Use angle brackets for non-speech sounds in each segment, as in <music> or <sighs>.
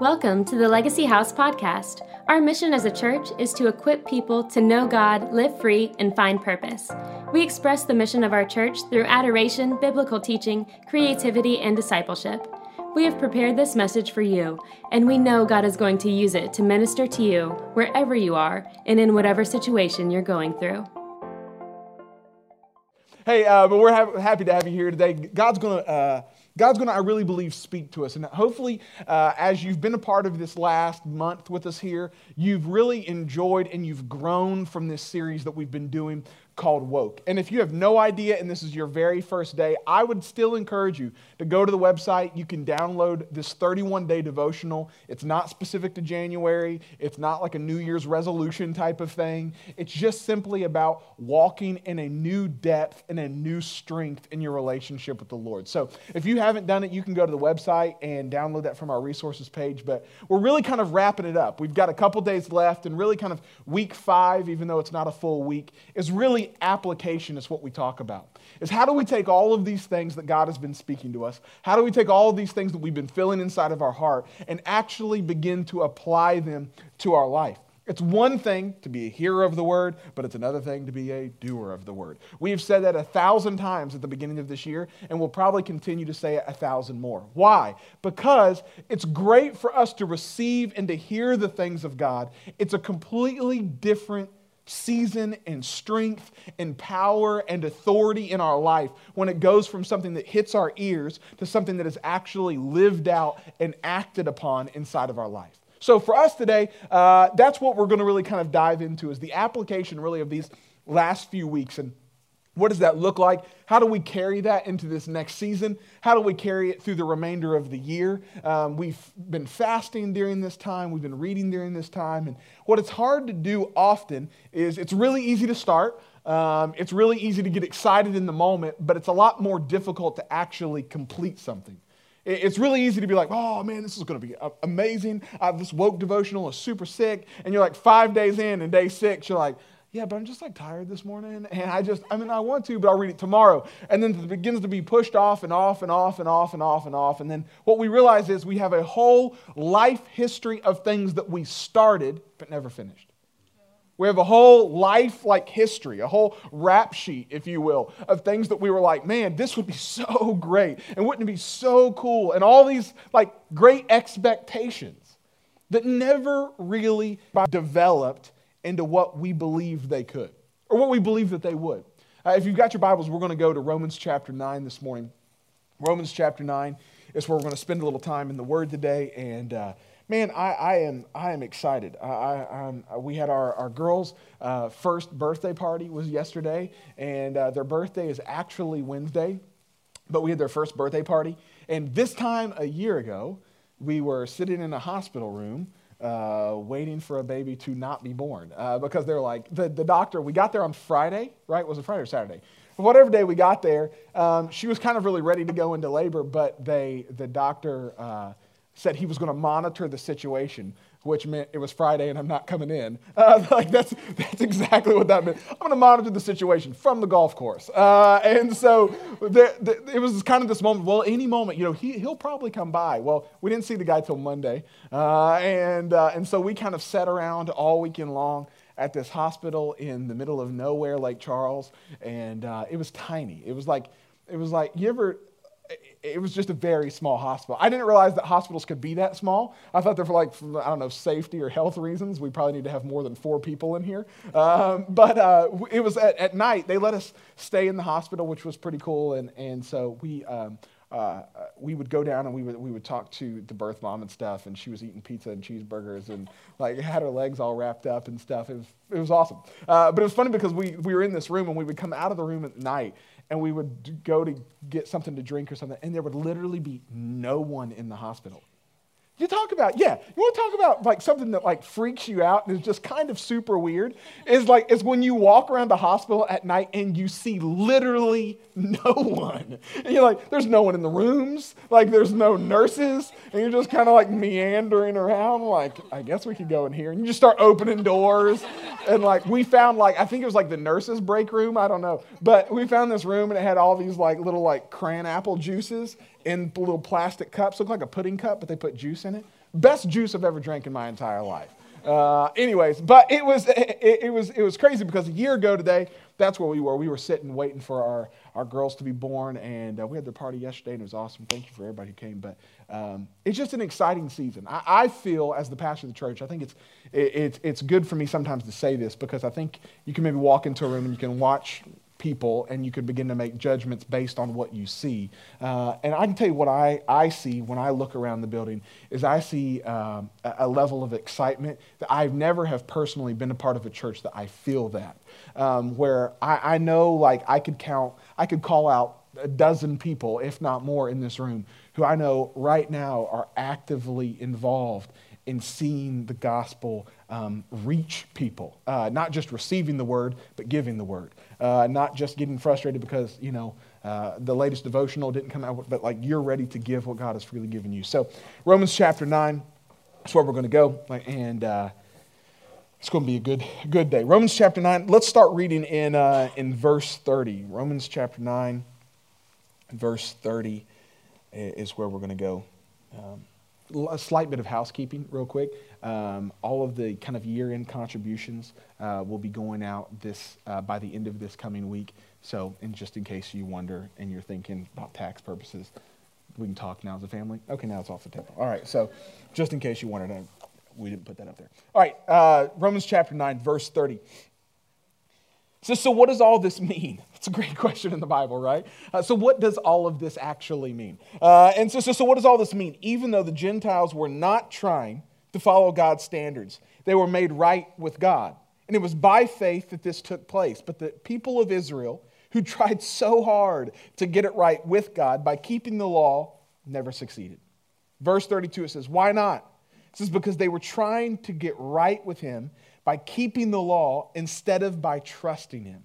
Welcome to the Legacy House podcast. Our mission as a church is to equip people to know God, live free, and find purpose. We express the mission of our church through adoration, biblical teaching, creativity, and discipleship. We have prepared this message for you, and we know God is going to use it to minister to you wherever you are and in whatever situation you're going through. Hey, uh, but we're ha- happy to have you here today. God's going to. Uh, God's going to, I really believe, speak to us. And hopefully, uh, as you've been a part of this last month with us here, you've really enjoyed and you've grown from this series that we've been doing called Woke. And if you have no idea and this is your very first day, I would still encourage you to go to the website. You can download this 31 day devotional. It's not specific to January, it's not like a New Year's resolution type of thing. It's just simply about walking in a new depth and a new strength in your relationship with the Lord. So if you haven't done it, you can go to the website and download that from our resources page. But we're really kind of wrapping it up. We've got a couple days left, and really kind of week five, even though it's not a full week, is really application is what we talk about. Is how do we take all of these things that God has been speaking to us? How do we take all of these things that we've been feeling inside of our heart and actually begin to apply them to our life? It's one thing to be a hearer of the word, but it's another thing to be a doer of the word. We have said that a thousand times at the beginning of this year, and we'll probably continue to say it a thousand more. Why? Because it's great for us to receive and to hear the things of God. It's a completely different season and strength and power and authority in our life when it goes from something that hits our ears to something that is actually lived out and acted upon inside of our life. So for us today, uh, that's what we're going to really kind of dive into is the application really of these last few weeks and what does that look like? How do we carry that into this next season? How do we carry it through the remainder of the year? Um, we've been fasting during this time, we've been reading during this time. And what it's hard to do often is it's really easy to start. Um, it's really easy to get excited in the moment, but it's a lot more difficult to actually complete something. It's really easy to be like, oh man, this is going to be amazing. Uh, this woke devotional is super sick. And you're like five days in, and day six, you're like, yeah, but I'm just like tired this morning. And I just, I mean, I want to, but I'll read it tomorrow. And then it begins to be pushed off and off and off and off and off and off. And then what we realize is we have a whole life history of things that we started but never finished. We have a whole life like history, a whole rap sheet, if you will, of things that we were like, man, this would be <laughs> so great. And wouldn't it be so cool? And all these like great expectations that never really developed into what we believed they could, or what we believed that they would. Uh, if you've got your Bibles, we're going to go to Romans chapter 9 this morning. Romans chapter 9 is where we're going to spend a little time in the Word today. And uh, man, I, I, am, I am excited. I, I, uh, we had our, our girls' uh, first birthday party was yesterday, and uh, their birthday is actually Wednesday, but we had their first birthday party. And this time a year ago, we were sitting in a hospital room uh, waiting for a baby to not be born uh, because they're like, the, the doctor, we got there on Friday, right? Was it Friday or Saturday? Whatever day we got there, um, she was kind of really ready to go into labor, but they, the doctor uh, said he was going to monitor the situation which meant it was Friday and I'm not coming in. <laughs> Uh, like that's, that's exactly what that meant. I'm going to monitor the situation from the golf course. Uh, and so it was kind of this moment, well, any moment, you know, he, he'll probably come by. Well, we didn't see the guy till Monday. Uh, and, uh, and so we kind of sat around all weekend long at this hospital in the middle of nowhere, Lake Charles. And uh, it was tiny. It was like, it was like, you ever, it was just a very small hospital. I didn't realize that hospitals could be that small. I thought they're for like, I don't know, safety or health reasons. We probably need to have more than four people in here. Um, but uh, it was at, at, night. They let us stay in the hospital, which was pretty cool. And, and so we, um, uh, we would go down and we would, we would talk to the birth mom and stuff. And she was eating pizza and cheeseburgers and like had her legs all wrapped up and stuff. It was, it was awesome. Uh, but it was funny because we, we were in this room and we would come out of the room at night and we would go to get something to drink or something, and there would literally be no one in the hospital. You talk about, yeah, you want to talk about like something that like freaks you out and is just kind of super weird. Is like is when you walk around the hospital at night and you see literally no one. And you're like, there's no one in the rooms, like there's no nurses, and you're just kind of like meandering around, like, I guess we could go in here. And you just start opening doors. And like we found like, I think it was like the nurses' break room, I don't know. But we found this room and it had all these like little like cran apple juices in little plastic cups, look like a pudding cup, but they put juice in it. Best juice I've ever drank in my entire life. Uh, anyways, but it was, <laughs> it, it, was, it was crazy because a year ago today, that's where we were. We were sitting waiting for our, our girls to be born, and uh, we had their party yesterday, and it was awesome. Thank you for everybody who came. But um, it's just an exciting season. I, I, feel, as the pastor of the church, I think it's, it, it's good for me sometimes to say this because I think you can maybe walk into a room and you can watch people and you can begin to make judgments based on what you see. Uh, and I can tell you what I, I see when I look around the building is I see um, a, a, level of excitement that I've never have personally been a part of a church that I feel that. Um, where I, I know like I could count, I could call out a dozen people, if not more, in this room who I know right now are actively involved in seeing the gospel um, reach people, uh, not just receiving the word, but giving the word. Uh, not just getting frustrated because, you know, uh, the latest devotional didn't come out, but like you're ready to give what God has freely given you. So, Romans chapter 9, that's where we're going to go. And uh, it's going to be a good, good day. Romans chapter 9, let's start reading in, uh, in verse 30. Romans chapter 9, verse 30 is where we're going to go. Um, a slight bit of housekeeping, real quick. Um, all of the kind of year-end contributions uh, will be going out this uh, by the end of this coming week. So, and just in case you wonder and you're thinking about tax purposes, we can talk now as a family. Okay, now it's off the table. All right. So, just in case you wondered, we didn't put that up there. All right. Uh, Romans chapter nine, verse thirty. So, so what does all this mean? It's a great <laughs> question in the Bible, right? Uh, so, what does all of this actually mean? Uh, and so, so, so, what does all this mean? Even though the Gentiles were not trying to follow God's standards, they were made right with God. And it was by faith that this took place. But the people of Israel, who <laughs> tried so hard to get it right with God by keeping the law, never succeeded. Verse 32, it says, Why not? It says, Because they were trying to get right with Him by keeping the law instead of by trusting Him.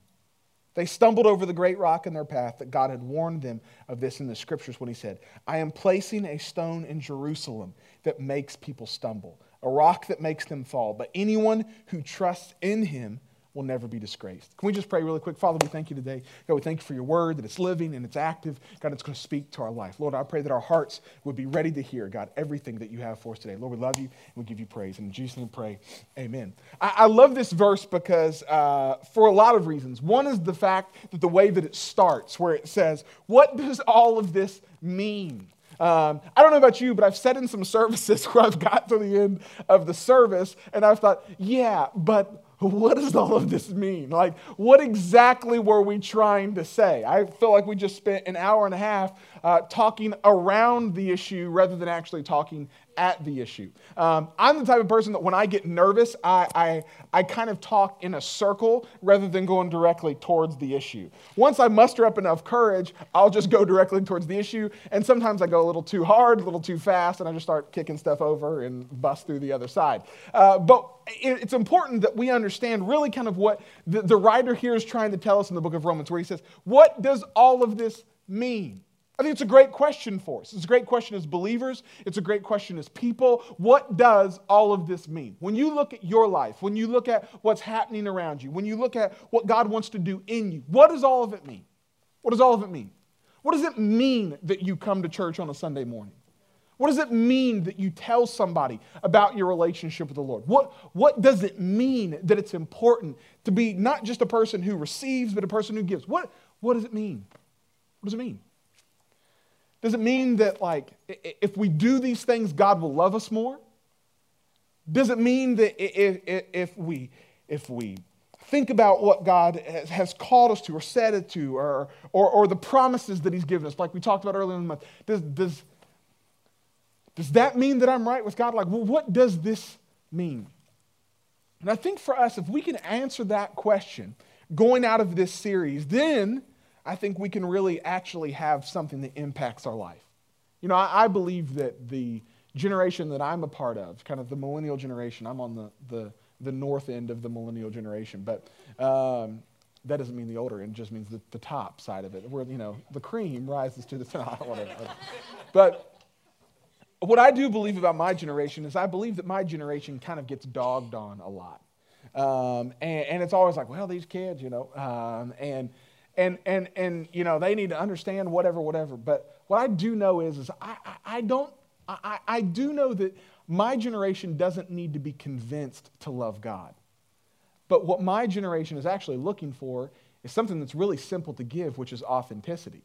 They stumbled over the great rock in their path that God had warned them of this in the scriptures when He said, I am placing a stone in Jerusalem that makes people stumble, a rock that makes them fall. But anyone who trusts in Him will never be disgraced. Can we just pray really quick? Father, we thank you today. God, we thank you for your word, that it's living and it's active. God, it's going to speak to our life. Lord, I pray that our hearts would be ready to hear, God, everything that you have for us today. Lord, we love you and we give you praise. And in Jesus' name pray, amen. I, I love this verse because uh, for a lot of reasons. One is the fact that the way that it starts, where it says, What does all of this mean? Um, I don't know about you, but I've sat in some <laughs> services where I've got to the end of the service and I've thought, yeah, but what does all of this mean? Like, what exactly were we trying to say? I feel like we just spent an hour and a half uh, talking around the issue rather than actually talking at the issue. Um, I'm the type of person that when I get nervous, I, I, I kind of talk in a circle rather than going directly towards the issue. Once I muster up enough courage, I'll just go directly towards the issue. And sometimes I go a little too hard, a little too fast, and I just start kicking stuff over and bust through the other side. Uh, but it's important that we understand really kind of what the, the writer here is trying to tell us in the book of Romans, where he says, What does all of this mean? I think it's a great question for us. It's a great question as believers. It's a great question as people. What does all of this mean? When you look at your life, when you look at what's happening around you, when you look at what God wants to do in you, what does all of it mean? What does all of it mean? What does it mean that you come to church on a Sunday morning? What does it mean that you tell somebody about your relationship with the Lord? What, what does it mean that it's important to be not just a person who receives, but a person who gives? What, what does it mean? What does it mean? Does it mean that, like, if we do these things, God will love us more? Does it mean that if, if, we, if we think about what God has called us to or said it to or, or, or the promises that He's given us, like we talked about earlier in the month, does, does, does that mean that I'm right with God? Like, well, what does this mean? And I think for us, if we can answer that question going out of this series, then I think we can really actually have something that impacts our life. You know, I, I, believe that the generation that I'm a part of, kind of the millennial generation, I'm on the, the, the north end of the millennial generation, but um, that doesn't mean the older end, just means the, the top side of it, where, you know, the cream rises to the <laughs> top, whatever. but what I do believe about my generation is I believe that my generation kind of gets dogged on a lot. Um, and, and, it's always like, well, these kids, you know, um, and and, and, and, you know, they need to understand whatever, whatever. But what I do know is, is I, I, I don't, I, I do know that my generation doesn't need to be convinced to love God. But what my generation is actually looking for is something that's really simple to give, which is authenticity.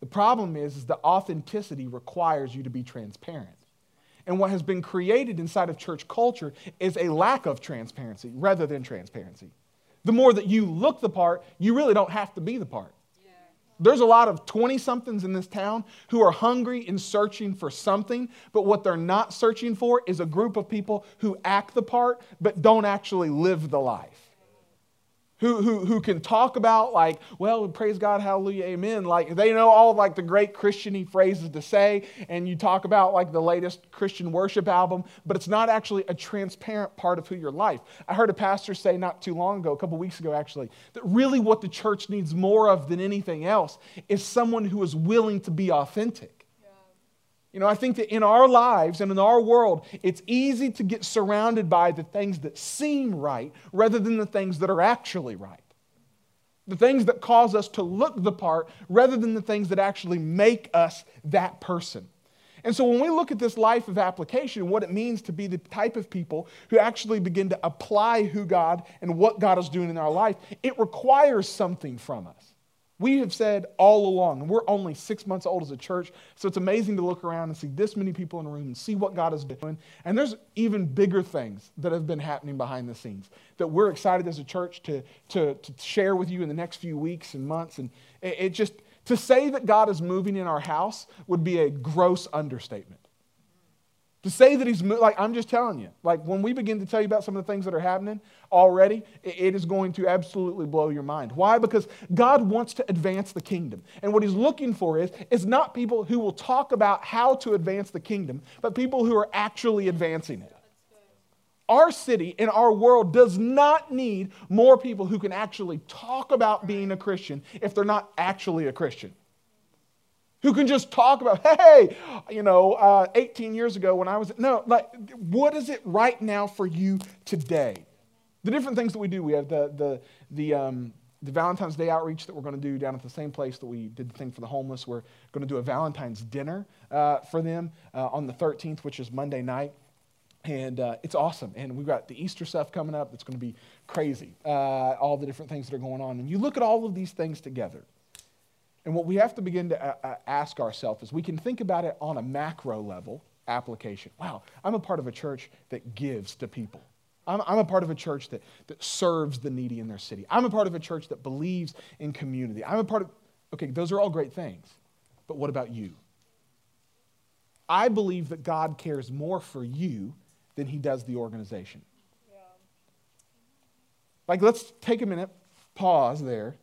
The problem is, is that authenticity requires you to be transparent. And what has been created inside of church culture is a lack of transparency rather than transparency. The more that you look the part, you really don't have to be the part. There's a lot of 20 somethings in this town who are hungry and searching for something, but what they're not searching for is a group of people who act the part but don't actually live the life who, who, who can talk about like well praise god hallelujah amen. Like they know all like the great christiany phrases to say and you talk about like the latest christian worship album but it's not actually a transparent part of who your life. I heard a pastor say not too long ago a couple weeks ago actually that really what the church needs more of than anything else is someone who is willing to be authentic you know, I think that in our lives and in our world, it's easy to get surrounded by the things that seem right rather than the things that are actually right. The things that cause us to look the part rather than the things that actually make us that person. And so when we look at this life of application, what it means to be the type of people who actually begin to apply who God and what God is doing in our life, it requires something from us. We have said all along, and we're only six months old as a church, so it's amazing to look around and see this many people in a room and see what God is doing. And there's even bigger things that have been happening behind the scenes that we're excited as a church to, to, to share with you in the next few weeks and months. And it, it just, to say that God is moving in our house would be a gross understatement. To say that he's like, I'm just telling you, like when we begin to tell you about some of the things that are happening already, it is going to absolutely blow your mind. Why? Because God wants to advance the kingdom. And what he's looking for is, is not people who will talk about how to advance the kingdom, but people who are actually advancing it. Our city and our world does not need more people who can actually talk about being a Christian if they're not actually a Christian who can just talk about, hey, you know, uh, 18 years ago when I was, no, like, what is it right now for you today? The different things that we do, we have the, the, the, um, the Valentine's Day outreach that we're going to do down at the same place that we did the thing for the homeless. We're going to do a Valentine's dinner uh, for them uh, on the 13th, which is Monday night. And uh, it's awesome. And we've got the Easter stuff coming up that's going to be crazy, uh, all the different things that are going on. And you look at all of these things together. And what we have to begin to uh, uh, ask ourselves is we can think about it on a macro level application. Wow, I'm a part of a church that gives to people. I'm, I'm, a part of a church that, that serves the needy in their city. I'm a part of a church that believes in community. I'm a part of, okay, those are all great things. But what about you? I believe that God cares more for you than he does the organization. Yeah. Like, let's take a minute, pause there,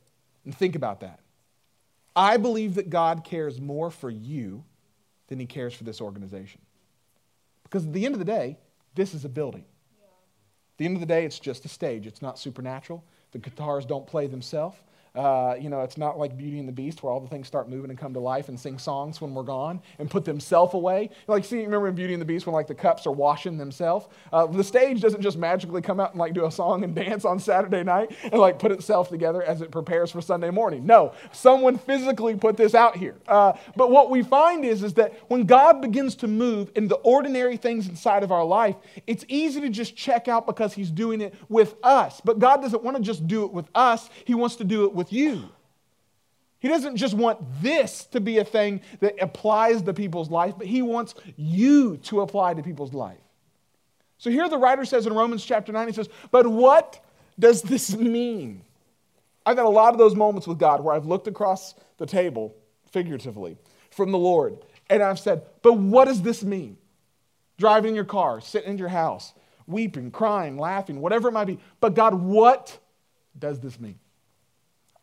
and think about that. I believe that God cares more for you than he cares for this organization. Because at the end of the day, this is a building. Yeah. At the end of the day, it's just a stage. It's not supernatural. The guitars don't play themselves. Uh, you know, it's not like Beauty and the Beast where all the things start moving and come to life and sing songs when we're gone and put themselves away. Like, see, remember in Beauty and the Beast when like the cups are washing themselves? Uh, the stage doesn't just magically come out and like do a song and <laughs> dance on Saturday night and like put itself together as it prepares for Sunday morning. No, someone physically put this out here. Uh, but what we find is, is that when God begins to move in the ordinary things inside of our life, it's easy to just check out because He's doing it with us. But God doesn't want to just do it with us, He wants to do it with with you. He doesn't just want this to be a thing that applies to people's life, but he wants you to apply to people's life. So here the writer says in Romans chapter 9, he says, But what does this mean? I've had a lot of those moments with God where I've looked across the table, figuratively, from the Lord, and I've said, But what does this mean? Driving in your car, sitting in your house, weeping, crying, laughing, whatever it might be. But God, what does this mean?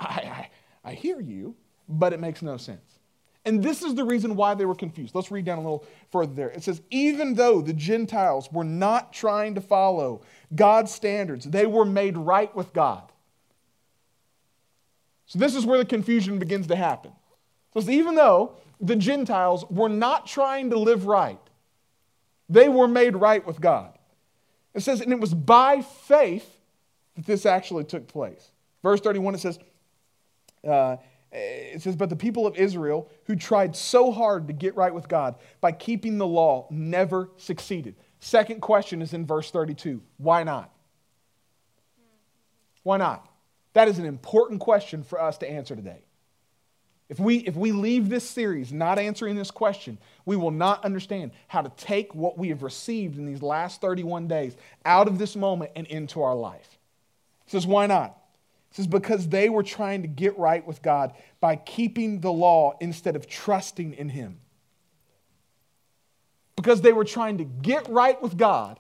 I, I, I hear you, but it makes no sense. And this is the reason why they were confused. Let's read down a little further there. It says, even though the Gentiles were not trying to follow God's standards, they were made right with God. So this is where the confusion begins to happen. So even though the Gentiles were not trying to live right, they were made right with God. It says, and it was by faith that this actually took place. Verse 31, it says, uh, it says, But the people of Israel who tried so hard to get right with God by keeping the law never succeeded. Second question is in verse 32. Why not? Why not? That is an important question for us to answer today. If we, if we leave this series not answering this question, we will not understand how to take what we have received in these last 31 days out of this moment and into our life. It says, why not? It says, because they were trying to get right with God by keeping the law instead of trusting in Him. Because they were trying to get right with God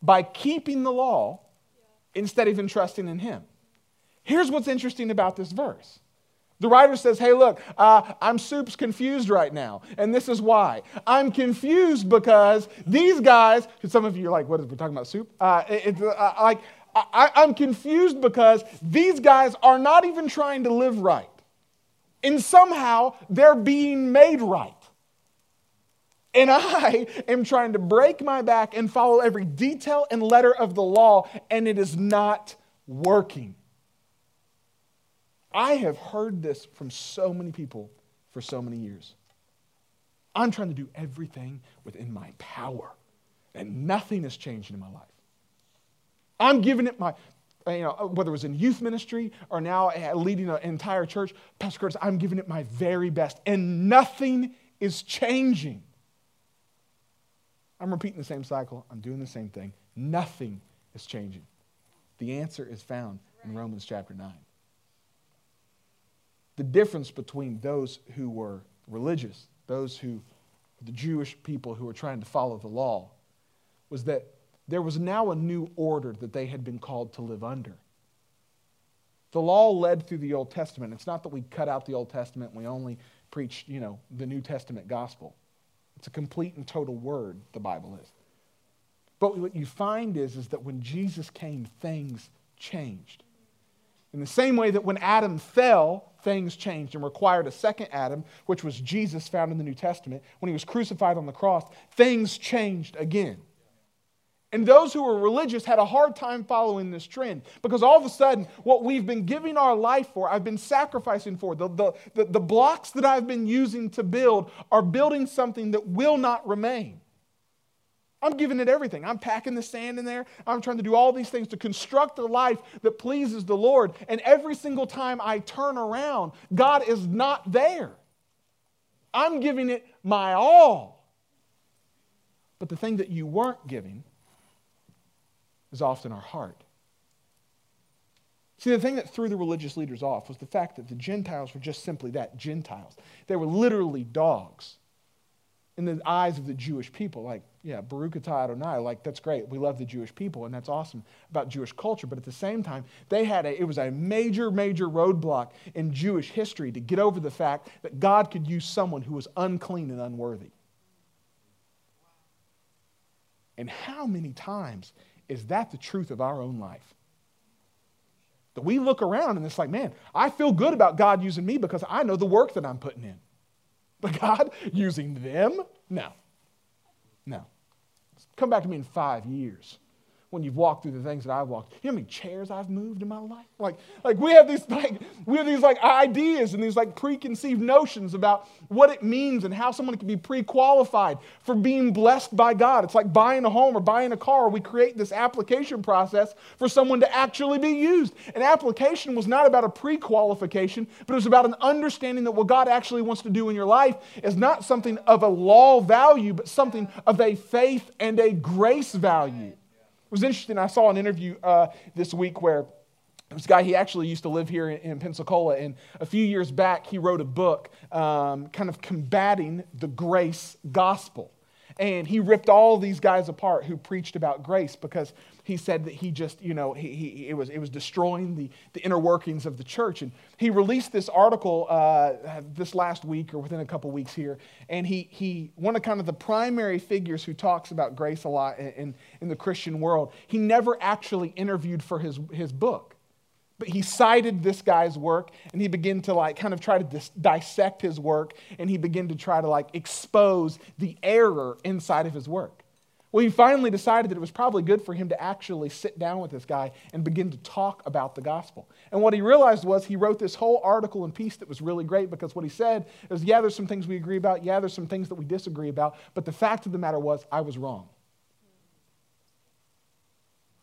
by keeping the law instead of trusting in Him. Here's what's interesting about this verse the writer says, Hey, look, uh, I'm soups confused right now. And this is why. I'm confused because these guys, some of you are like, What is we talking about soup? Uh, it's uh, like, I, I'm confused because these guys are not even trying to live right. And somehow they're being made right. And I am trying to break my back and follow every detail and letter of the law, and it is not working. I have heard this from so many people for so many years. I'm trying to do everything within my power, and nothing is changing in my life. I'm giving it my, uh, you know, uh, whether it was in youth ministry or now uh, leading an entire church, Pastor Curtis, I'm giving it my very best, and nothing is changing. I'm repeating the same cycle. I'm doing the same thing. Nothing is changing. The answer is found in Romans chapter 9 the difference between those who were religious, those who, the Jewish people who were trying to follow the law, was that there was now a new order that they had been called to live under. The law led through the Old Testament. It's not that we cut out the Old Testament we only preach, you know, the New Testament gospel. It's a complete and total word, the Bible is. But what you find is, is that when Jesus came, things changed. In the same way that when Adam fell, things changed and required a second Adam, which was Jesus found in the New Testament. When he was crucified on the cross, things changed again. And those who were religious had a hard time following this trend because all of a sudden, what we've been giving our life for, I've been sacrificing for, the, the, the, the blocks that I've been using to build are building something that will not remain. I'm giving it everything. I'm packing the sand in there. I'm trying to do all these things to construct a life that pleases the Lord. And every single time I turn around, God is not there. I'm giving it my all. But the thing that you weren't giving is often our heart. See, the thing that threw the religious leaders off was the fact that the Gentiles were just simply that Gentiles. They were literally dogs in the eyes of the Jewish people. Like, yeah, Baruch atah Adonai, like that's great. We love the Jewish people, and that's awesome about Jewish culture. But at the same time, they had a, it was a major, major roadblock in Jewish history to get over the fact that God could use someone who was unclean and unworthy. And how many times is that the truth of our own life? That we look around and it's like, man, I feel good about God using me because I know the work that I'm putting in. But God using them? No. No. Come back to me in five years when you've walked through the things that I've walked. You know how many chairs I've moved in my life? Like, like we have these <laughs> like we have these like ideas and these like preconceived notions about what it means and how someone can be pre-qualified for being blessed by God. It's like buying a home or buying a car. We create this application process for someone to actually be used. An application was not about a pre-qualification, but it was about an understanding that what God actually wants to do in your life is not something of a law value, but something of a faith and a grace value. It was interesting. I saw an interview uh, this week where this guy, he actually used to live here in, in Pensacola, and a few years back, he wrote a book um, kind of combating the grace gospel. And he ripped all these guys apart who preached about grace because he said that he just, you know, he, he, it, was, it was destroying the, the inner workings of the church. And he released this article uh, this last week or within a couple weeks here. And he, he, one of kind of the primary figures who talks about grace a lot in, in the Christian world, he never actually interviewed for his, his book. But he cited this guy's work and he began to like kind of try to dis- dissect his work and he began to try to like expose the error inside of his work. Well, he finally decided that it was probably good for him to actually sit down with this guy and begin to talk about the gospel. And what he realized was he wrote this whole article and piece that was really great because what he said is, yeah, there's some things we agree about, yeah, there's some things that we disagree about, but the fact of the matter was, I was wrong.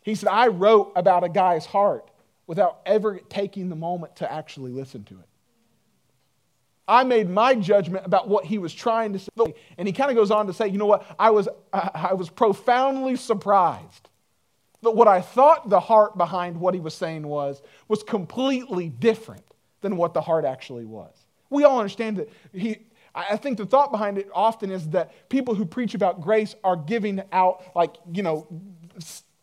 He said, I wrote about a guy's heart without ever taking the moment to actually listen to it. I made my judgment about what he was trying to say. And he kind of goes on to say, you know what? I was, I was profoundly surprised that what I thought the heart behind what he was saying was, was completely different than what the heart actually was. We all understand that he, I think the thought behind it often is that people who preach about grace are giving out, like, you know,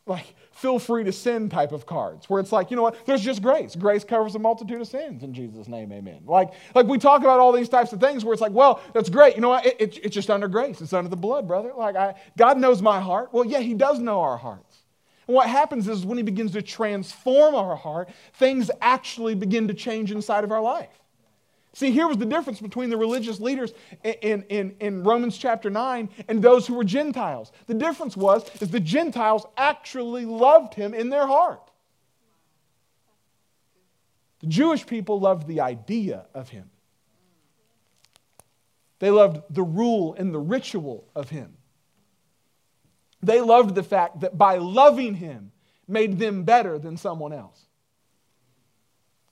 like feel free to sin type of cards where it's like you know what there's just grace. Grace covers a multitude of sins in jesus name amen. Like like we talk about all these types of things where it's like well that's great. You know what it, it, it's just under grace. It's under the blood brother. Like I, god knows my heart. Well yeah he does know our hearts. And what happens is when he begins to transform our heart things actually begin to change inside of our life See, here was the difference between the religious leaders in, in, in Romans chapter 9 and those who were Gentiles. The difference was is the Gentiles actually loved him in their heart. The Jewish people loved the idea of him. They loved the rule and the ritual of him. They loved the fact that by loving him made them better than someone else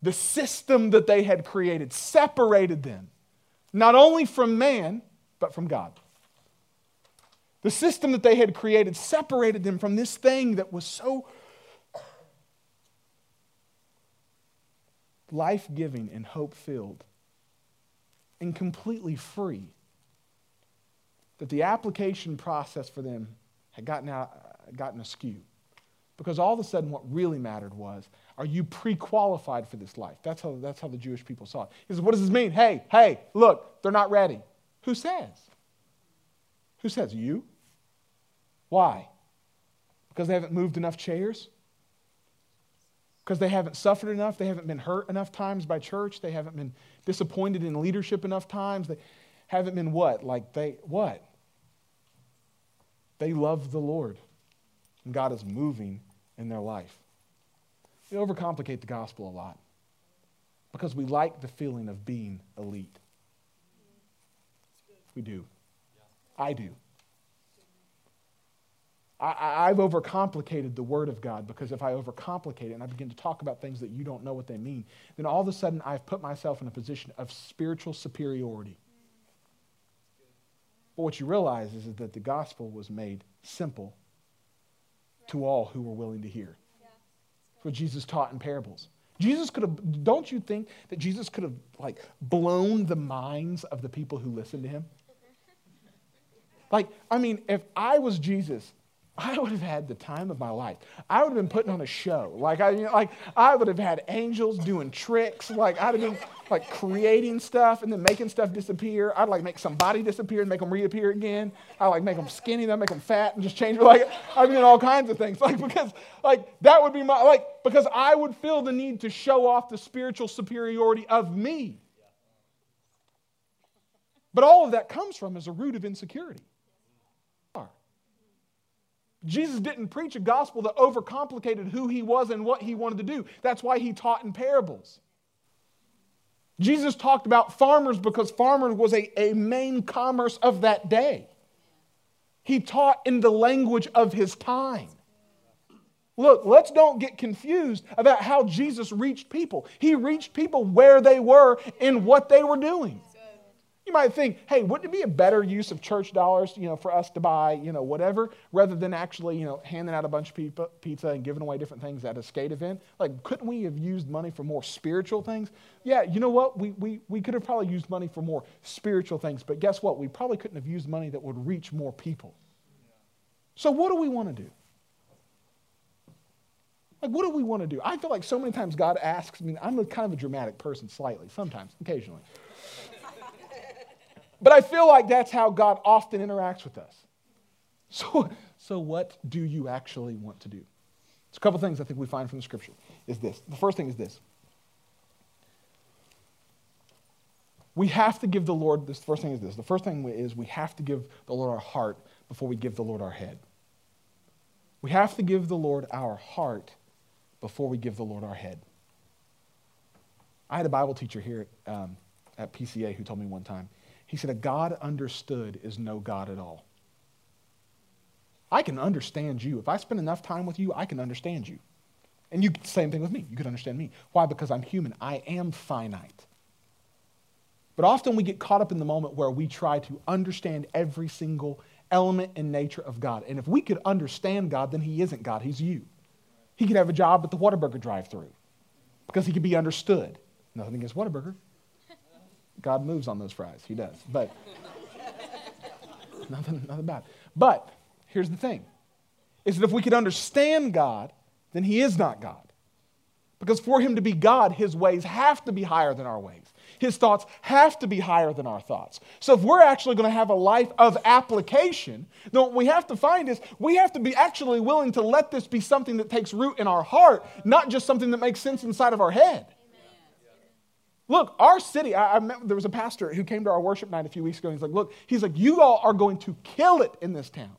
the system that they had created separated them, not only from man, but from God. The system that they had created separated them from this thing that was so life giving and hope filled and completely free. That the application process for them had gotten, out, gotten askew. Because all of a sudden, what really mattered was are you pre qualified for this life? That's how, that's how the Jewish people saw it. He says, What does this mean? Hey, hey, look, they're not ready. Who says? Who says? You? Why? Because they haven't moved enough chairs? Because they haven't suffered enough? They haven't been hurt enough times by church? They haven't been disappointed in leadership enough times? They haven't been what? Like they, what? They love the Lord. And God is moving in their life. We overcomplicate the gospel a lot because we like the feeling of being elite. We do. I do. I, have overcomplicated the Word of God because if I overcomplicate it and I begin to talk about things that you don't know what they mean, then all of a sudden I've put myself in a position of spiritual superiority. But what you realize is that the gospel was made simple to all who were willing to hear what Jesus taught in parables. Jesus could have, don't you think that Jesus could have like blown the minds of the people who listened to him? Like, I mean, if I was Jesus, I would have had the time of my life. I would have been putting on a show. Like I, you know, like I would have had angels doing tricks. Like I'd have been like creating stuff and then making stuff disappear. I'd like make somebody disappear and make them reappear again. I like make them skinny, then make them fat and just change. <laughs> Like I'd be doing all kinds of things. <laughs> Like because like that would be my like because I would feel the need to show off the spiritual superiority of me. But all of that comes from as a root of insecurity. Jesus didn't preach a gospel that overcomplicated who he was and what he wanted to do. That's why he taught in parables. Jesus talked about farmers because farmers was a, a main commerce of that day. He taught in the language of his time. Look, let's don't get confused about how Jesus reached people. He reached people where they were and what they were doing. Might think, hey, wouldn't it be a better use of church dollars, you know, for us to buy, you know, whatever, rather than actually, you know, handing out a bunch of pizza and giving away different things at a skate event? Like, couldn't we have used money for more spiritual things? Yeah, you know what? We, we, we could have probably used money for more spiritual things, but guess what? We probably couldn't have used money that would reach more people. So, what do we want to do? Like, what do we want to do? I feel like so many times God asks me, I'm kind of a dramatic person, slightly, sometimes, occasionally. But I feel like that's how God often interacts with us. <laughs> So, so what do you actually want to do? There's a couple things I think we find from the scripture is this. The first thing is this. We have to give the Lord, this first thing is this. The first thing is we have to give the Lord our heart before we give the Lord our head. We have to give the Lord our heart before we give the Lord our head. I had a Bible teacher here um, at PCA who told me one time, he said, A God understood is no God at all. I can understand you. If I spend enough time with you, I can understand you. And you, same thing with me. You can understand me. Why? Because I'm human. I am finite. But often we get caught up in the moment where we try to understand every single element and nature of God. And if we could understand God, then He isn't God, He's you. He could have a job at the Whataburger drive through because He could be understood. Nothing against Whataburger. God moves on those fries. He does. But nothing, nothing bad. But here's the thing is that if we could understand God, then He is not God. Because for Him to be God, His ways have to be higher than our ways. His thoughts have to be higher than our thoughts. So if we're actually going to have a life of application, then what we have to find is we have to be actually willing to let this be something that takes root in our heart, not just something that makes sense inside of our head. Look, our city, I, I met, there was a pastor who came to our worship night a few weeks ago, he's like, Look, he's like, you all are going to kill it in this town.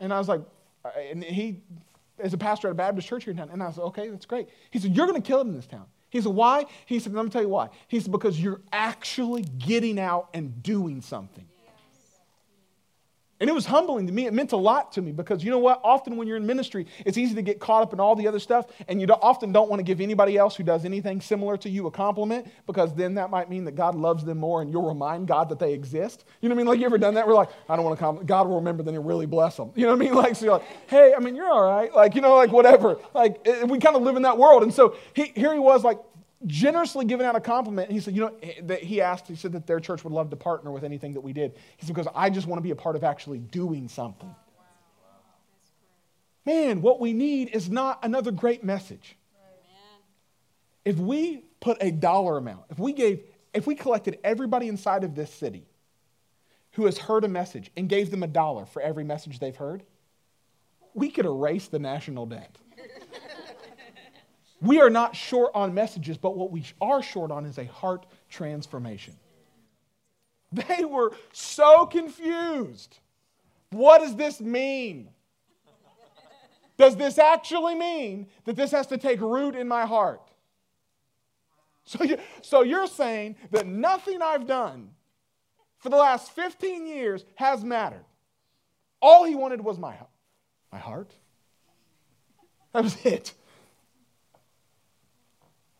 And I was like, and he is a pastor at a Baptist church here in town. And I was like, okay, that's great. He said, You're going to kill it in this town. He said, Why? He said, Let me tell you why. He said, Because you're actually getting out and doing something. And it was humbling to me. It meant a lot to me because you know what? Often when you're in ministry, it's easy to get caught up in all the other stuff, and you often don't want to give anybody else who does anything similar to you a compliment because then that might mean that God loves them more and you'll remind God that they exist. You know what I mean? Like, you ever done that? We're like, I don't want to compliment. God will remember them and really bless them. You know what I mean? <laughs> Like, so you're like, hey, I mean, you're all right. Like, you know, like whatever. Like, eh, we kind of live in that world. And so he, here he was, like, generously giving out a compliment. He said, you know, eh, that he asked, he said that their church would love to partner with anything that we did. He said, because I just want to be a part of actually doing something. Man, what we need is not another great message. If we put a dollar amount, if we gave, if we collected everybody inside of this city who has heard a message and gave them a dollar for every message they've heard, we could erase the national debt. We are not short on messages, but what we are short on is a heart transformation. <laughs> They were so confused. What does this mean? Does this actually mean that this has to take root in my heart? So, you, so you're saying that nothing I've done for the last 15 years has mattered. All he wanted was my, heart. my heart. That was it.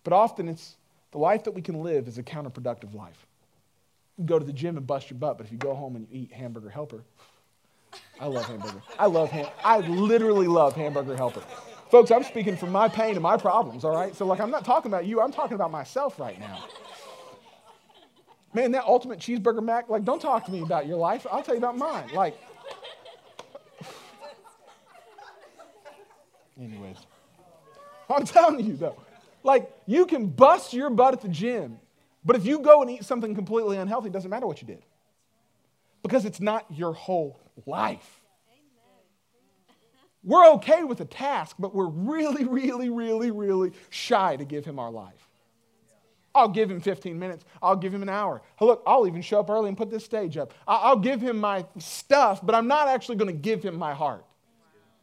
But often it's the life that we can live is a counterproductive life. You go to the gym and bust your butt, but if you go home and you eat hamburger helper, I love hamburger. I love ham. I literally love hamburger helper. Folks, I'm speaking from my pain and my problems, all right? So, like, I'm not talking about you, I'm talking about myself right now. Man, that ultimate cheeseburger mac, like, don't talk to me about your life. I'll tell you about mine. Like, anyways, I'm telling you, though, like, you can bust your butt at the gym, but if you go and eat something completely unhealthy, it doesn't matter what you did because it's not your whole life. We're okay with a task, but we're really, really, really, really shy to give him our life. I'll give him 15 minutes. I'll give him an hour. Look, I'll even show up early and put this stage up. I'll give him my stuff, but I'm not actually going to give him my heart.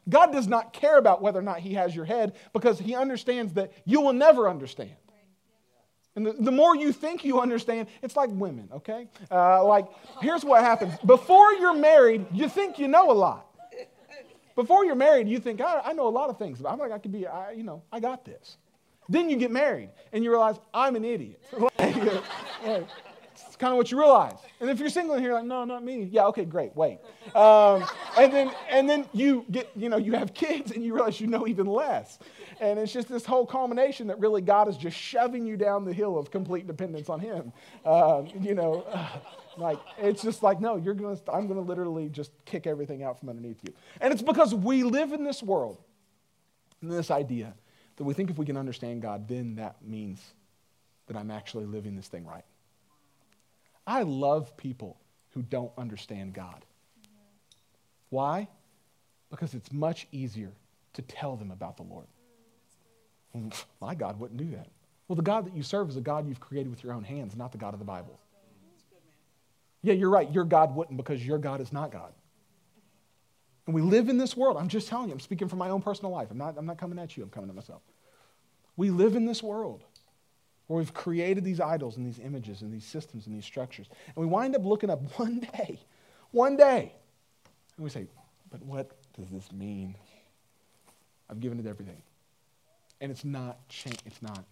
God does not care about whether or not He has your head because He understands that you will never understand. And the, the more you think you understand, it's like women, okay? Uh, like, here's what happens. Before you're married, you think you know a lot. Before you're married, you think, I, I know a lot of things. I'm like, I could be, I, you know, I got this. Then you get married and you realize, I'm an idiot. <laughs> It's <laughs> kind of what you realize. And if you're single and you're like, no, not me. Yeah, okay, great, wait. Um, and then and then you get, you know, you have kids and you realize you know even less. And it's just this whole culmination that really God is just shoving you down the hill of complete dependence on Him. Um, you know, <sighs> like it's just like, no, you're gonna, I'm gonna literally just kick everything out from underneath you. And it's because we live in this world, in this idea that we think if we can understand God, then that means that I'm actually living this thing right. I love people who don't understand God. Why? Because it's much easier to tell them about the Lord. Mm, my God wouldn't do that. Well, the God that you serve is a God you've created with your own hands, not the God of the Bible. Yeah, you're right. Your God wouldn't because your God is not God. And we live in this world. I'm just telling you, I'm speaking from my own personal life. I'm not, I'm not coming at you, I'm coming at myself. We live in this world where we've created these idols and these images and these systems and these structures. And we wind up looking up <laughs> one day, one day, and we say, but what does this mean? I've given it everything. And it's not cha- it's not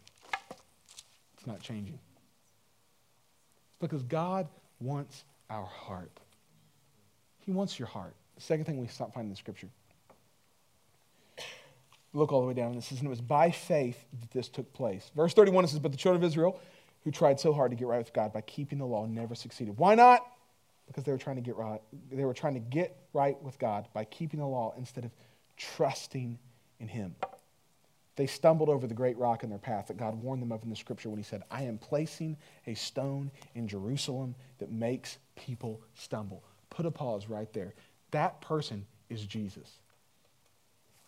it's not changing. Because God wants our heart. He wants your heart. The second thing we stop find in the scripture. Look all the way down. This says, and it was by faith that this took place. Verse 31 it says, But the children of Israel, who tried so hard to get right with God by keeping the law, never succeeded. Why not? Because they were trying to get right. They were trying to get right with God by keeping the law instead of trusting in Him. They stumbled over the great rock in their path that God warned them of in the scripture when He said, I am placing a stone in Jerusalem that makes people stumble. Put a pause right there. That person is Jesus.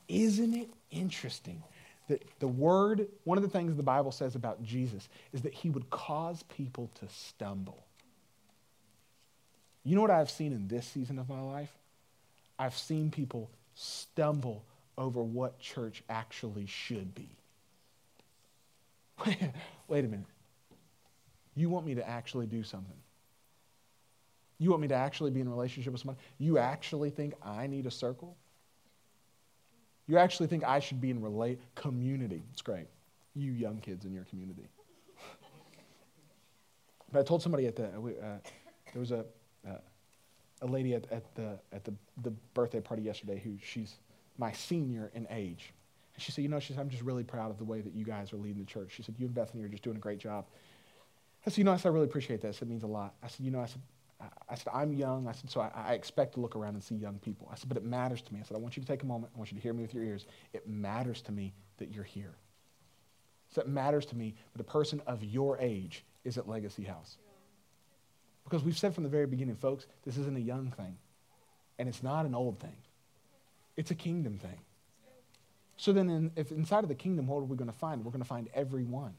Isn't it interesting that the word, one of the things the Bible says about Jesus is that he would cause people to stumble? You know what I've seen in this season of my life? I've seen people stumble over what church actually should be. <laughs> Wait a minute. You want me to actually do something? You want me to actually be in a relationship with someone? You actually think I need a circle? You actually think I should be in relate community? It's great. You young kids in your community. but I told somebody at the uh, there was a uh, a lady at, at the at the, the birthday party yesterday who she's my senior in age. And she said, You know, she said, I'm just really proud of the way that you guys are leading the church. She said, You and Bethany are just doing a great job. I said, You know, I said, I really appreciate said, It means a lot. I said, You know, I said, I said, I'm young. I said, so I, I, expect to look around and see young people. I said, but it matters to me. I said, I want you to take a moment. I want you to hear me with your ears. It matters to me that you're here. So it matters to me that a person of your age is at Legacy House. Because we've said from the very beginning, folks, this isn't a young thing. And it's not an old thing. It's a kingdom thing. So then, in, if inside of the kingdom, what are we going to find? We're going to find everyone,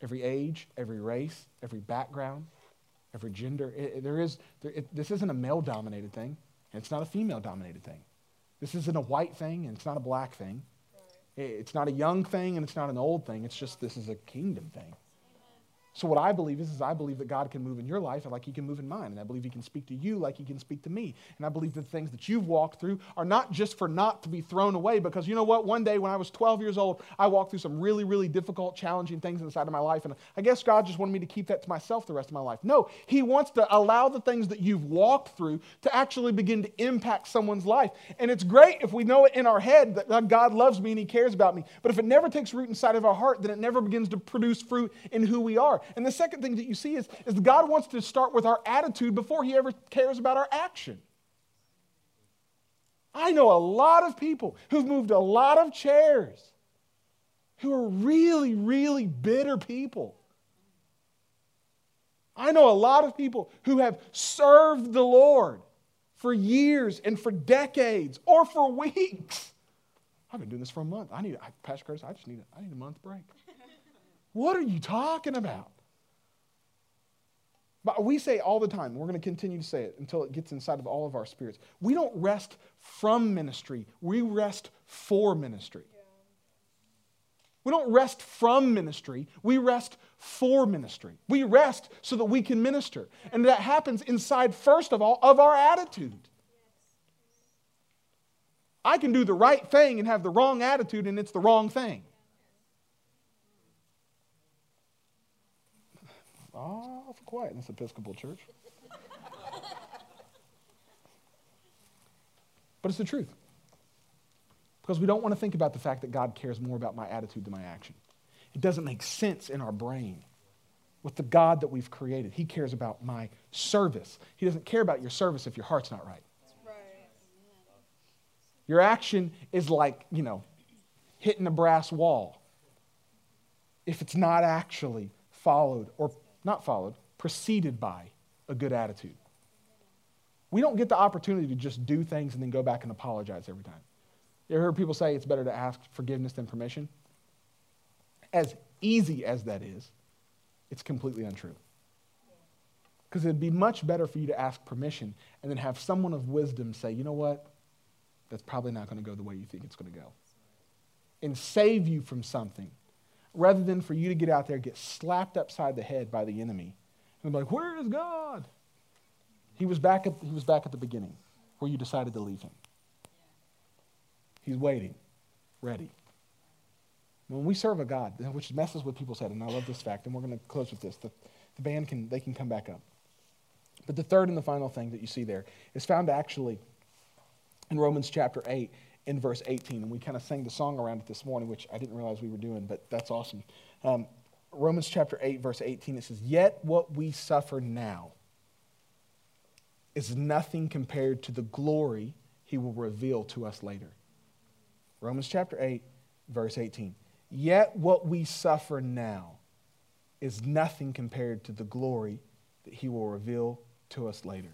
every age, every race, every background, every gender. It, it, there is, there, it, this isn't a male dominated thing, and it's not a female dominated thing. This isn't a white thing, and it's not a black thing. It's not a young thing, and it's not an old thing. It's just this is a kingdom thing. So what I believe is, is I believe that God can move in your life like he can move in mine. And I believe he can speak to you like he can speak to me. And I believe the things that you've walked through are not just for not to be thrown away because you know what? One day when I was 12 years old, I walked through some really, really difficult, challenging things inside of my life. And I guess God just wanted me to keep that to myself the rest of my life. No, he wants to allow the things that you've walked through to actually begin to impact someone's life. And it's great if we know it in our head that God loves me and he cares about me. But if it never takes root inside of our heart, then it never begins to produce fruit in who we are. And the second thing that you see is, is God wants to start with our attitude before he ever cares about our action. I know a lot of people who've moved a lot of chairs who are really, really bitter people. I know a lot of people who have served the Lord for years and for decades or for weeks. I've been doing this for a month. I need, Pastor Curtis, I just need a, I need a month break. what are you talking about? But we say all the time, we're going to continue to say it until it gets inside of all of our spirits. We don't rest from ministry, we rest for ministry. We don't rest from ministry, we rest for ministry. We rest so that we can minister. And that happens inside, first of all, of our attitude. I can do the right thing and have the wrong attitude, and it's the wrong thing. Oh, Awful quiet in this Episcopal church. but it's the truth. Because we don't want to think about the fact that God cares more about my attitude than my action. It doesn't make sense in our brain with the God that we've created. He cares about my service. He doesn't care about your service if your heart's not right. right. Your action is like, you know, hitting a brass wall if it's not actually followed or not followed, preceded by a good attitude. We don't get the opportunity to just do things and then go back and apologize every time. You ever heard people say it's better to ask forgiveness than permission? As easy as that is, it's completely untrue. Because it'd be much better for you to ask permission and then have someone of wisdom say, you know what? that's probably not going to go the way you think it's going to go. And save you from something rather than for you to get out there, get slapped upside the head by the enemy, and be like, Where is God? He was back at, he was back at the beginning where you decided to leave him. He's waiting, ready. When we serve a God, which messes with people's head, and I love this fact, and we're going to close with this. The, the band can they can come back up. But the third and the final thing that you see there is found actually in Romans chapter 8 in verse 18. And we kind of sang the song around it this morning, which I didn't realize we were doing, but that's awesome. Um, Romans chapter 8, verse 18, it says, Yet what we suffer now is nothing compared to the glory he will reveal to us later. Romans chapter 8, verse 18. Yet what we suffer now is nothing compared to the glory that he will reveal to us later.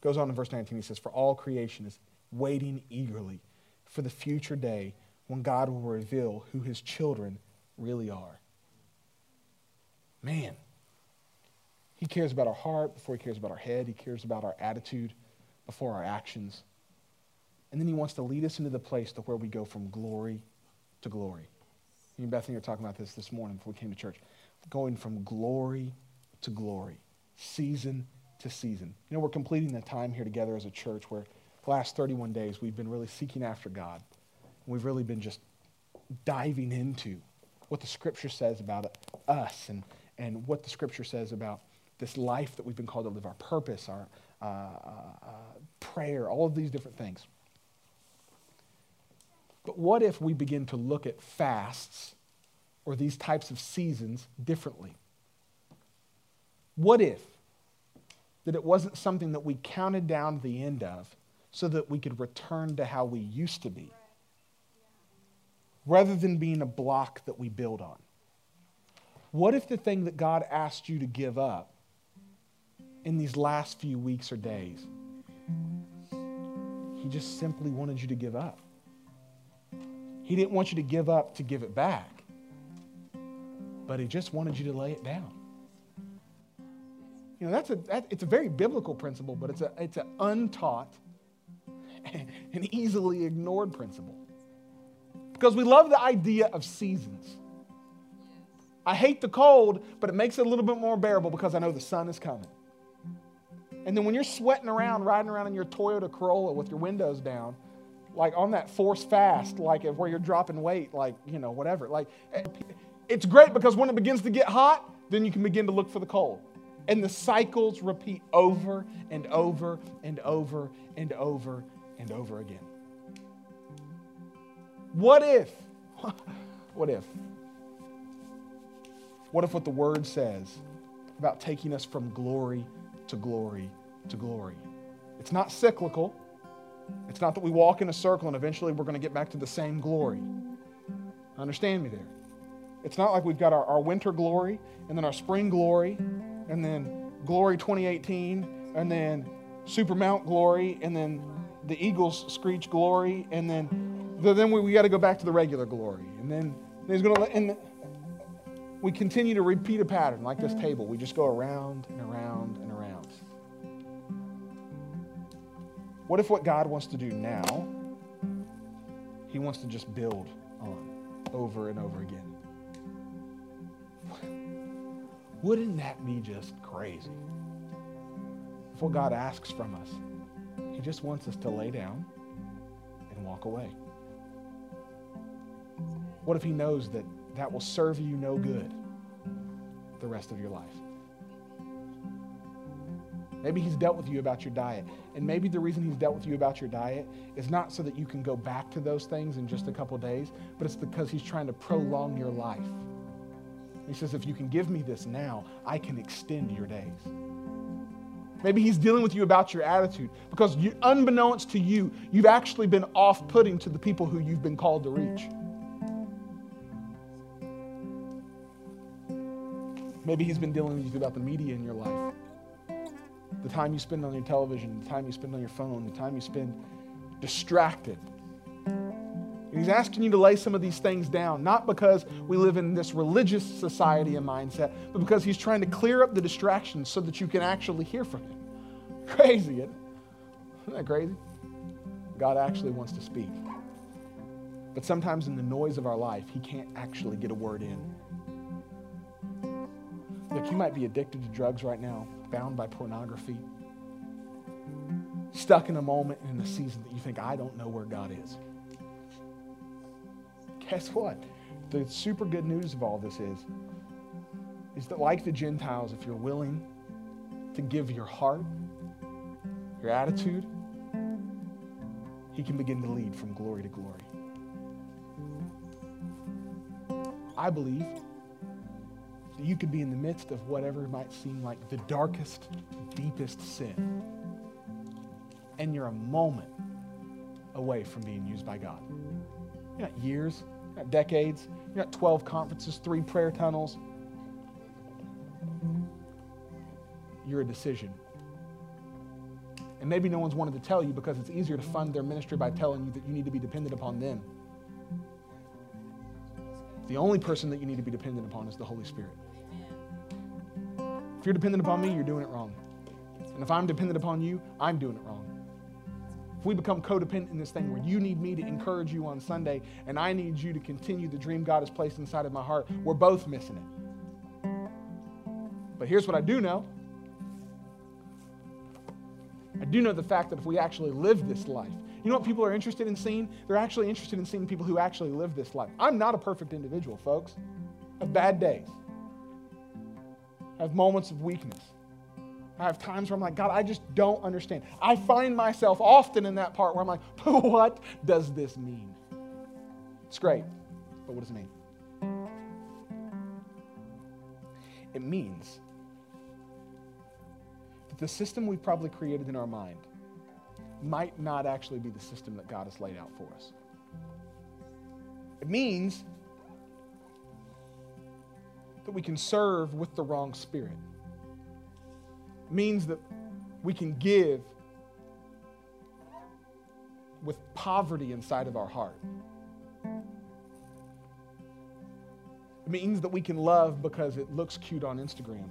Goes on in verse 19, he says, For all creation is waiting eagerly for the future day when God will reveal who his children really are. Man, he cares about our heart before he cares about our head. He cares about our attitude before our actions. And then he wants to lead us into the place to where we go from glory to glory. Me and Bethany were talking about this this morning before we came to church. Going from glory to glory, season to season. You know, we're completing the time here together as a church where the last 31 days we've been really seeking after God. We've really been just diving into what the Scripture says about us and, and what the Scripture says about this life that we've been called to live, our purpose, our uh, uh, prayer, all of these different things. But what if we begin to look at fasts or these types of seasons differently? What if that it wasn't something that we counted down to the end of so that we could return to how we used to be? Rather than being a block that we build on. What if the thing that God asked you to give up in these last few weeks or days, He just simply wanted you to give up? He didn't want you to give up to give it back, but He just wanted you to lay it down. You know, that's a, that, it's a very biblical principle, but it's, a, it's an untaught <laughs> and easily ignored principle. Because we love the idea of seasons. I hate the cold, but it makes it a little bit more bearable because I know the sun is coming. And then when you're sweating around, riding around in your Toyota Corolla with your windows down, like on that force fast, like where you're dropping weight, like, you know, whatever. Like, it's great because when it begins to get hot, then you can begin to look for the cold. And the cycles repeat over and over and over and over and over again. What if? <laughs> What if? What if what the word says about taking us from glory to glory to glory? It's not cyclical. It's not that we walk in a circle and eventually we're going to get back to the same glory. Understand me there. It's not like we've got our, our winter glory and then our spring glory and then glory 2018 and then super mount glory and then the eagles screech glory and then then we, we got to go back to the regular glory and then he's going to and we continue to repeat a pattern like this table we just go around and around and around what if what God wants to do now, He wants to just build on over and over again? Wouldn't that be just crazy? If what God asks from us, He just wants us to lay down and walk away. What if He knows that that will serve you no good the rest of your life? Maybe he's dealt with you about your diet. And maybe the reason he's dealt with you about your diet is not so that you can go back to those things in just a couple days, but it's because he's trying to prolong your life. He says, if you can give me this now, I can extend your days. Maybe he's dealing with you about your attitude because, you, unbeknownst to you, you've actually been off putting to the people who you've been called to reach. Maybe he's been dealing with you about the media in your life the time you spend on your television, the time you spend on your phone, the time you spend distracted. And he's asking you to lay some of these things down, not because we live in this religious society and mindset, but because he's trying to clear up the distractions so that you can actually hear from him. <laughs> Crazy, isn't, isn't that crazy? God actually wants to speak. But sometimes in the noise of our life, He can't actually get a word in. Look, you might be addicted to drugs right now, bound by pornography, stuck in a moment in a season that you think, I don't know where God is. Guess what? The super good news of all this is, is that like the Gentiles, if you're willing to give your heart, your attitude, he can begin to lead from glory to glory. I believe that you could be in the midst of whatever might seem like the darkest, deepest sin, and you're a moment away from being used by God. You're not years, you're not decades, you're not 12 conferences, three prayer tunnels. You're a decision. And maybe no one's wanted to tell you because it's easier to fund their ministry by telling you that you need to be dependent upon them. The only person that you need to be dependent upon is the Holy Spirit. If you're dependent upon me, you're doing it wrong. And if I'm dependent upon you, I'm doing it wrong. If we become codependent in this thing where you need me to encourage you on Sunday and I need you to continue the dream God has placed inside of my heart, we're both missing it. But here's what I do know I do know the fact that if we actually live this life, you know what people are interested in seeing? They're actually interested in seeing people who actually live this life. I'm not a perfect individual, folks. I have bad days. I have moments of weakness. I have times where I'm like, God, I just don't understand. I find myself often in that part where I'm like, <laughs> what does this mean? It's great, but what does it mean? It means that the system we've probably created in our mind might not actually be the system that God has laid out for us. It means that we can serve with the wrong spirit. Means that we can give with poverty inside of our heart. It means that we can love because it looks cute on Instagram.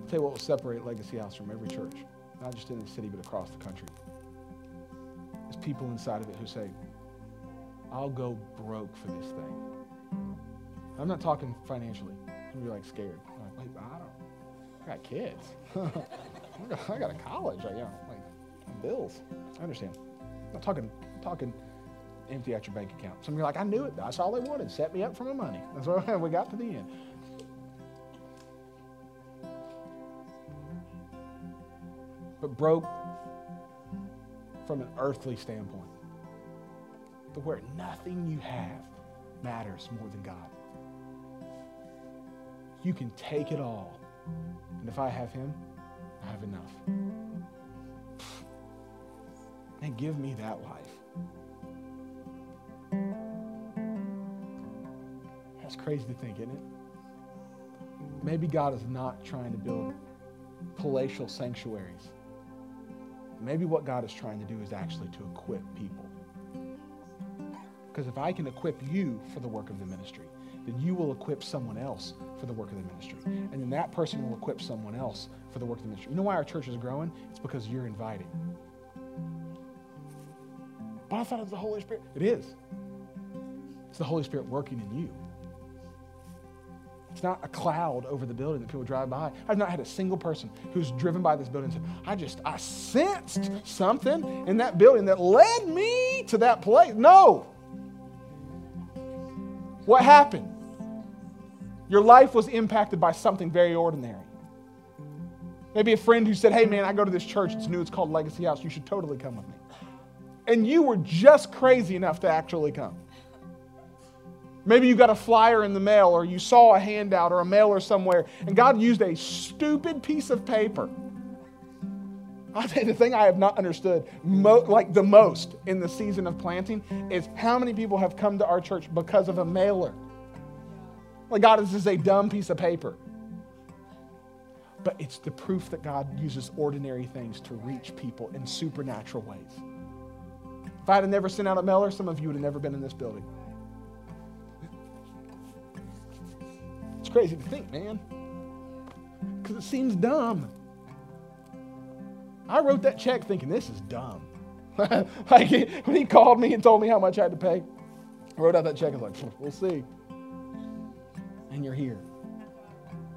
I'll tell you what will separate Legacy House from every church, not just in the city, but across the country. There's people inside of it who say, I'll go broke for this thing. I'm not talking financially. Some of you are like scared. I'm like, I don't. I got kids. <laughs> I, got, a college. I, you like bills. I understand. I'm not talking. I'm talking empty out your bank account. Some of you are like, I knew it. That's all they wanted. Set me up for my money. That's what <laughs> we got to the end. But broke from an earthly standpoint to where nothing you have matters more than God. You can take it all. And if I have Him, I have enough. And give me that life. That's crazy to think, isn't it? Maybe God is not trying to build palatial sanctuaries. Maybe what God is trying to do is actually to equip people. Because if I can equip you for the work of the ministry, then you will equip someone else for the work of the ministry. And then that person will equip someone else for the work of the ministry. You know why our church is growing? It's because you're invited. But I thought it was the Holy Spirit. It is. It's the Holy Spirit working in you. It's not a cloud over the building that people drive by. I've not had a single person who's driven by this building and said, I just, I sensed something in that building that led me to that place. No. What happened? Your life was impacted by something very ordinary. Maybe a friend who said, Hey, man, I go to this church. It's new. It's called Legacy House. You should totally come with me. And you were just crazy enough to actually come. Maybe you got a flyer in the mail, or you saw a handout or a mailer somewhere, and God used a stupid piece of paper. <laughs> I'll the thing I have not understood, mo- like the most in the season of planting, is how many people have come to our church because of a mailer. Like, God, this is a dumb piece of paper. But it's the proof that God uses ordinary things to reach people in supernatural ways. If I had never sent out a mailer, some of you would have never been in this building. It's crazy to think, man. Because it seems dumb. I wrote that check thinking this is dumb. <laughs> like when he called me and told me how much I had to pay, I wrote out that check. I was like, we'll see. And you're here.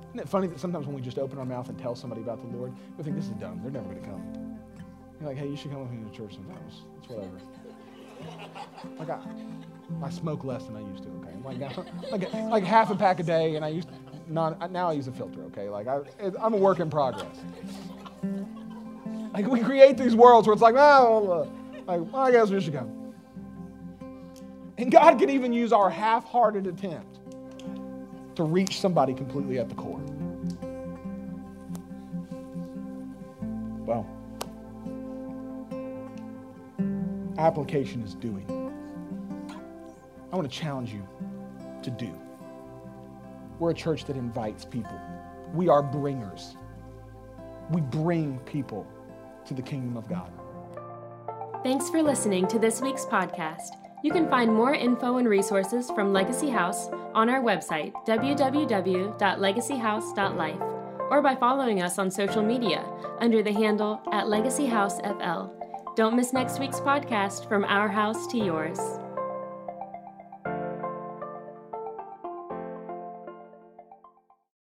Isn't it funny that sometimes when we just open our mouth and tell somebody about the Lord, we think this is dumb. They're never going to come. You're like, hey, you should come with me to church sometimes. It's whatever. Like I, I smoke less than I used to. Okay, like <laughs> like like half a pack a day, and I used not now I use a filter. Okay, like I I'm a work in progress. Like we create these worlds where it's like, oh, like well, I guess we should go. And God can even use our half-hearted attempt to reach somebody completely at the core. Well, application is doing. I want to challenge you to do. We're a church that invites people. We are bringers. We bring people to the kingdom of God. Thanks for listening to this week's podcast. You can find more info and resources from Legacy House on our website, www.legacyhouse.life, or by following us on social media under the handle at Legacy House FL. Don't miss next week's podcast from our house to yours.